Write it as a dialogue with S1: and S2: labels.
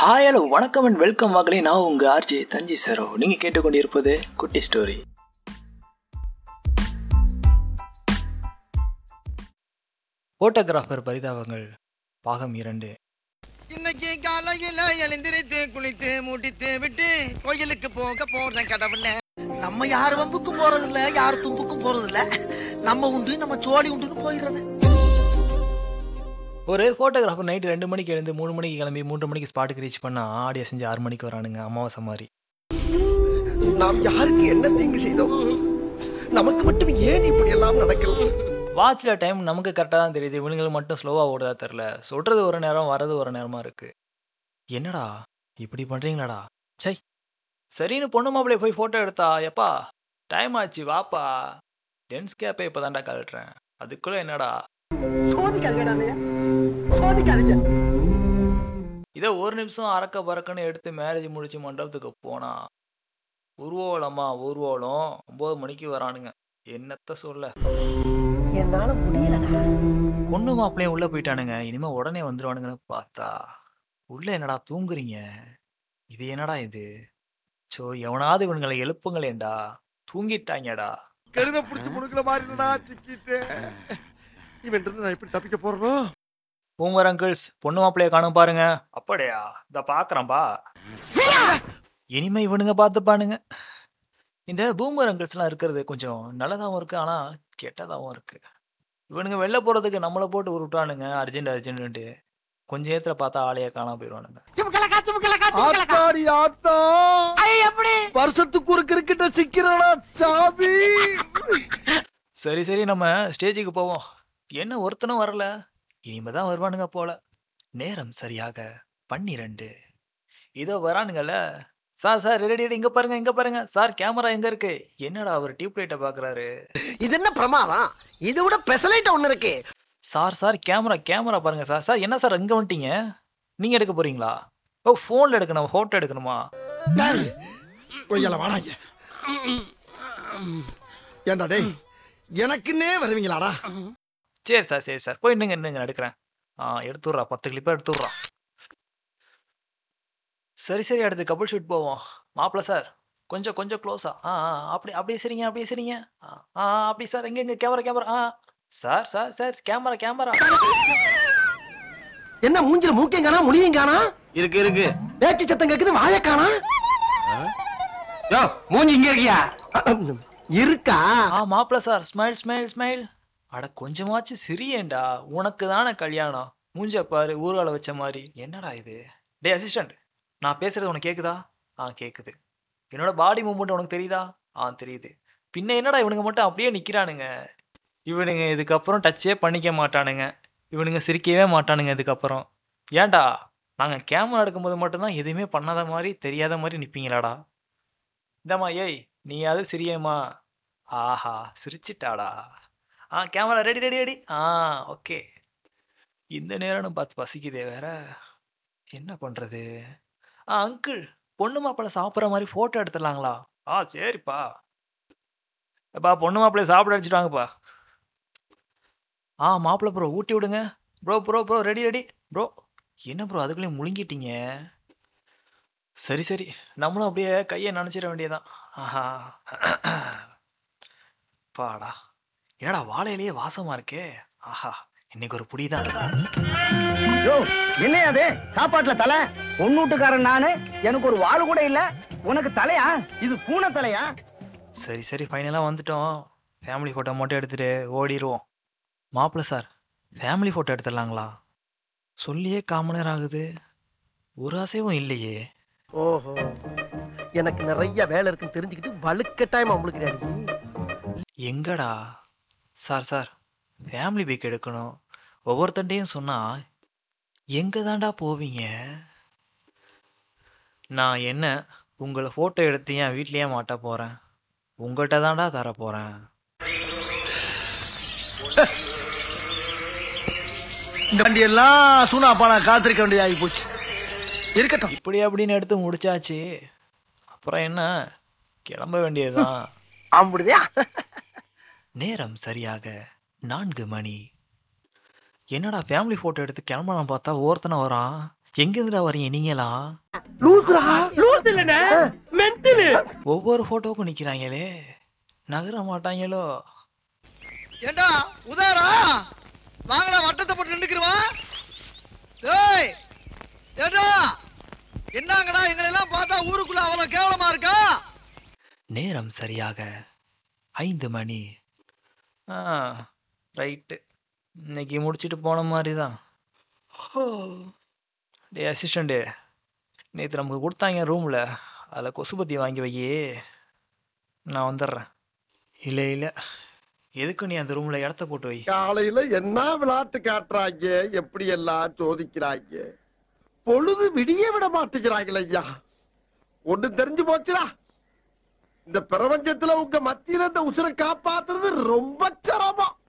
S1: Hi hello வணக்கம் and welcome மகளே நான் உங்க ஆர்ஜே தஞ்சி சரோ. நீங்க கேட்டுக்கொண்டிருப்பது குட்டி ஸ்டோரி. போட்டோகிராஃபர் பரிதாபங்கள். பாகம் இரண்டு.
S2: இன்னைக்கு காலையில எழுந்திருத்து குளித்து மூட்டித்து விட்டு கோயிலுக்கு போக போறேன் கடவுள. நம்ம யார் வம்புக்கும் போறது இல்ல யார் தும்புக்கும் போறது இல்ல நம்ம உண்டு நம்ம சோழி உண்டுன்னு போயிடுறது.
S1: ஒரு ஃபோட்டோகிராஃபர் நைட்டு ரெண்டு மணிக்கு எழுந்து மூணு மணிக்கு கிளம்பி மூன்று மணிக்கு ஸ்பாட்டுக்கு ரீச் பண்ணா ஆடியோ செஞ்சு ஆறு மணிக்கு வரானுங்க அமாவாசை மாதிரி.
S2: நாம் யாருக்கு என்ன தீங்கு செய்தோம்? நமக்கு மட்டும் ஏன் இப்படி எல்லாம் நடக்கிறது
S1: வாட்சில் டைம் நமக்கு கரெக்டாக தான் தெரியுது. இவனுங்களுக்கு மட்டும் ஸ்லோவாக ஓடுதா தெரில சொல்கிறது ஒரு நேரம் வரது ஒரு நேரமாக இருக்குது என்னடா? இப்படி பண்ணுறீங்களாடா சை சரின்னு பொண்ணு மாப்பிள்ளைய போய் ஃபோட்டோ எடுத்தா எப்பா? டைம் ஆச்சு வாப்பா. டென்ஸ் கேப்பை இப்போ தான்டா கழட்டுறேன். அதுக்குள்ளே என்னடா? இதை ஒரு நிமிஷம் அறக்க பறக்கன்னு எடுத்து மேரேஜ் முடிச்சு மண்டபத்துக்கு போனா ஊர்வலமா ஊர்வலம் ஒம்பது மணிக்கு வரானுங்க. என்னத்த சொல்ல?
S2: என்னால முடியலடா.
S1: பொண்ணு மாப்பிள்ளையும் உள்ள போயிட்டானுங்க. இனிமே உடனே வந்துருவானுங்கன்னு பார்த்தா உள்ள என்னடா தூங்குறீங்க? இது என்னடா இது? சோ எவனாவது இவனுங்களை எழுப்புங்களேன்டா. தூங்கிட்டாங்கடா.
S2: கழுத புடிச்சு முடுக்கல மாதிரி சிக்கிட்டு. இவன் இருந்து நான் எப்படி தப்பிக்க போறனோ?
S1: பூமர் அங்கிள்ஸ் பொண்ணு மாப்பிள்ளைய காணும் பாருங்க. அப்படியா? இத பாக்குறேன்பா இனிமே இவனுங்க பார்த்துப்பானுங்க இந்த பூமர் அங்கிள்ஸ்லாம் இருக்கிறது கொஞ்சம் நல்லதாகவும் இருக்கு ஆனா கெட்டதாகவும் இருக்கு. இவனுங்க வெளில போறதுக்கு நம்மளை போட்டு உருட்டானுங்க அர்ஜென்ட் அர்ஜென்ட்டு கொஞ்ச நேரத்துல பார்த்தா ஆளையே காணாம போயிடுவானுங்க.
S2: வருஷத்துக்கு ஒரு கிரிக்கெட்ட சிக்கிறடா சாமி?
S1: சரி சரி நம்ம ஸ்டேஜுக்கு போவோம். என்ன ஒருத்தனும் வரல. இனிமே தான் வருவானுங்க போல. நேரம் சரியாக பன்னிரண்டு. இதோ வரானுங்கல்ல. சார் சார் ரெடி ரெடி இங்க பாருங்க இங்க பாருங்க. சார் கேமரா எங்க இருக்கு? என்னடா அவர் டியூப் லைட்டை பாக்குறாரு?
S2: இது என்ன பிரமாதம்? இதை விட பெசலைட் ஒண்ணு இருக்கு.
S1: சார் சார் கேமரா கேமரா பாருங்க சார். சார் என்ன சார் இங்க வந்துட்டீங்க? நீங்க எடுக்க போறீங்களா? ஓ ஃபோன்ல எடுக்கணும்? போட்டோ எடுக்கணுமா?
S3: வாடாங்க ஏண்டா டேய் எனக்குன்னே வருவீங்களாடா?
S1: சரி சார் சரி சார் போய் நின்னுங்க நான் எடுக்கிறேன். ஆ எடுத்துடுறா. பத்து கிளிப்பாக எடுத்துடுறா. சரி சரி அடுத்து கபல் ஷூட் போவோம். மாப்பிள்ள சார் கொஞ்சம் கொஞ்சம் க்ளோஸா ஆ. ஆ அப்படி அப்படியே சரிங்க அப்படியே சரிங்க. ஆ ஆ அப்படி சார் எங்க எங்க? கேமரா கேமரா ஆ. Sir sir sir camera camera
S2: என்ன மூஞ்சில மூக்கையும் காணா முடியும் காணா?
S4: இருக்கு இருக்கு.
S2: பேச்சு சத்தம் கேக்குது வாய காணா?
S4: யோ மூஞ்சி இங்க இருக்கியா?
S2: இருக்கா?
S1: ஆ மாப்பிள்ள சார் ஸ்மைல் ஸ்மைல் ஸ்மைல் அட கொஞ்சமாச்சு சிரியேண்டா. உனக்கு தானே கல்யாணம்? மூஞ்ச பாரு ஊர்வலை வச்ச மாதிரி என்னடா இது? டே அசிஸ்டண்ட் நான் பேசுறது உனக்கு கேக்குதா? ஆ கேக்குது. என்னோட பாடி மூவ்மெண்ட் உனக்கு தெரியுதா? ஆ தெரியுது. பின்ன என்னடா இவனுங்க மட்டும் அப்படியே நிக்கிறானுங்க? இவனுங்க இதுக்கப்புறம் டச்சே பண்ணிக்க மாட்டானுங்க. இவனுங்க சிரிக்கவே மாட்டானுங்க இதுக்கப்புறம். ஏன்டா? நாங்கள் கேமரா எடுக்கும்போது மட்டும்தான் எதுவுமே பண்ணாத மாதிரி தெரியாத மாதிரி நிற்பீங்களாடா இந்தாம்மா ஏய் நீ சிரியம்மா. ஆஹா சிரிச்சிட்டாடா. ஆ கேமரா ரெடி ரெடி ரெடி ஆ ஓகே இந்த நேரம்னு பார்த்து பசிக்குதே வேற. என்ன பண்ணுறது ஆ அங்கிள் பொண்ணு மாப்பிள்ளை சாப்பிட்ற மாதிரி ஃபோட்டோ எடுத்துடலாங்களா? ஆ சரிப்பா. எப்பா பொண்ணு மாப்பிள்ளை சாப்பிட அடிச்சிட்டாங்கப்பா ஆ மாப்பிள்ளை ப்ரோ ஊட்டி விடுங்க. Bro bro bro ready ready bro என்ன ப்ரோ அதுக்குள்ளேயும் முழுங்கிட்டீங்க? சரி சரி. நம்மளும் அப்படியே கையை நினச்சிட வேண்டியதான் ஆஹா. பாடா. என்னடா வாழையிலேயே வாசமா இருக்கே? ஆஹா இன்னைக்கு ஒரு புடிதான்.
S4: யோ என்ன அது? சாப்பாட்டுல தலை? பொண்ணூட்டுக்காரன் நானு? எனக்கு ஒரு வாள் கூட இல்ல. உனக்கு தலையா? இது பூனை தலையா?
S1: சரி சரி ஃபைனலாக வந்துட்டோம். ஃபேமிலி ஃபோட்டோ மட்டும் எடுத்துட்டு ஓடிடுவோம் மாப்பிள்ள சார் ஃபேமிலி ஃபோட்டோ எடுத்துடலாங்களா? சொல்லியே காமனர் ஆகுது. ஒரு அசைவும் இல்லையே.
S2: ஓஹோ. எனக்கு நிறைய வேலை இருக்குன்னு தெரிஞ்சுக்கிட்டு வலுக்கட்டாயமா உங்களுக்கு
S1: எங்கடா? சார் சார் ஃபேமிலி பைக் எடுக்கணும். ஒவ்வொருத்தண்டையும் சொன்னால் எங்கே தாண்டா போவீங்க? நான் என்ன உங்களை ஃபோட்டோ எடுத்து என் வீட்லேயே மாட்ட போகிறேன் உங்கள்கிட்ட தாண்டா தர போகிறேன்
S2: இந்த வண்டி எல்லாம் சூனா பானா காத்திருக்க வேண்டியதாகி போச்சு. இருக்கட்டும்.
S1: இப்படி அப்படின்னு எடுத்து முடிச்சாச்சு. அப்புறம் என்ன? கிளம்ப வேண்டியதுதான்.
S2: அப்படியா?
S1: நேரம் சரியாக நான்கு மணி. என்னடா ஃபேமிலி ஃபோட்டோ எடுத்து கிளம்பலாம் பார்த்தா ஒருத்தனை வரான்? எங்கேருந்துடா வரீங்க நீங்களாம் ஒவ்வொரு ஃபோட்டோவுக்கும் நிற்கிறாங்களே நகர மாட்டாங்களோ?
S2: ஏண்டா உதாரா வாங்கடா வட்டத்தை போட்டு நின்னுக்குருவான் டேய் ஏண்டா? என்னங்கடா எங்களை எல்லாம் பார்த்தா ஊருக்குள்ள அவ்வளவு கேவலமா இருக்கா?
S1: நேரம் சரியாக ஐந்து மணி. ஆ ரைட்டு இன்னைக்கு முடிச்சிட்டு போன மாதிரி தான் டே. அசிஸ்டண்ட்டு நேற்று நமக்கு கொடுத்தாங்க ரூமில் அதில் கொசுபத்தி வாங்கி வையே. நான் வந்துடுறேன். இல்லை இல்லை. எதுக்கு நீ அந்த ரூமில் இடத்த போட்டு வை?
S3: காலையில என்ன விளையாட்டு காட்டுறாங்க எப்படி எல்லாம் சோதிக்கிறாங்க பொழுது விடிய விட மாட்டேங்கிறாங்களே ஐயா. ஒண்ணு தெரிஞ்சு போச்சுடா. இந்த பிரபஞ்சத்துல உங்க மத்தியில இந்த உசுரை காப்பாத்துறது ரொம்ப சிரமம்.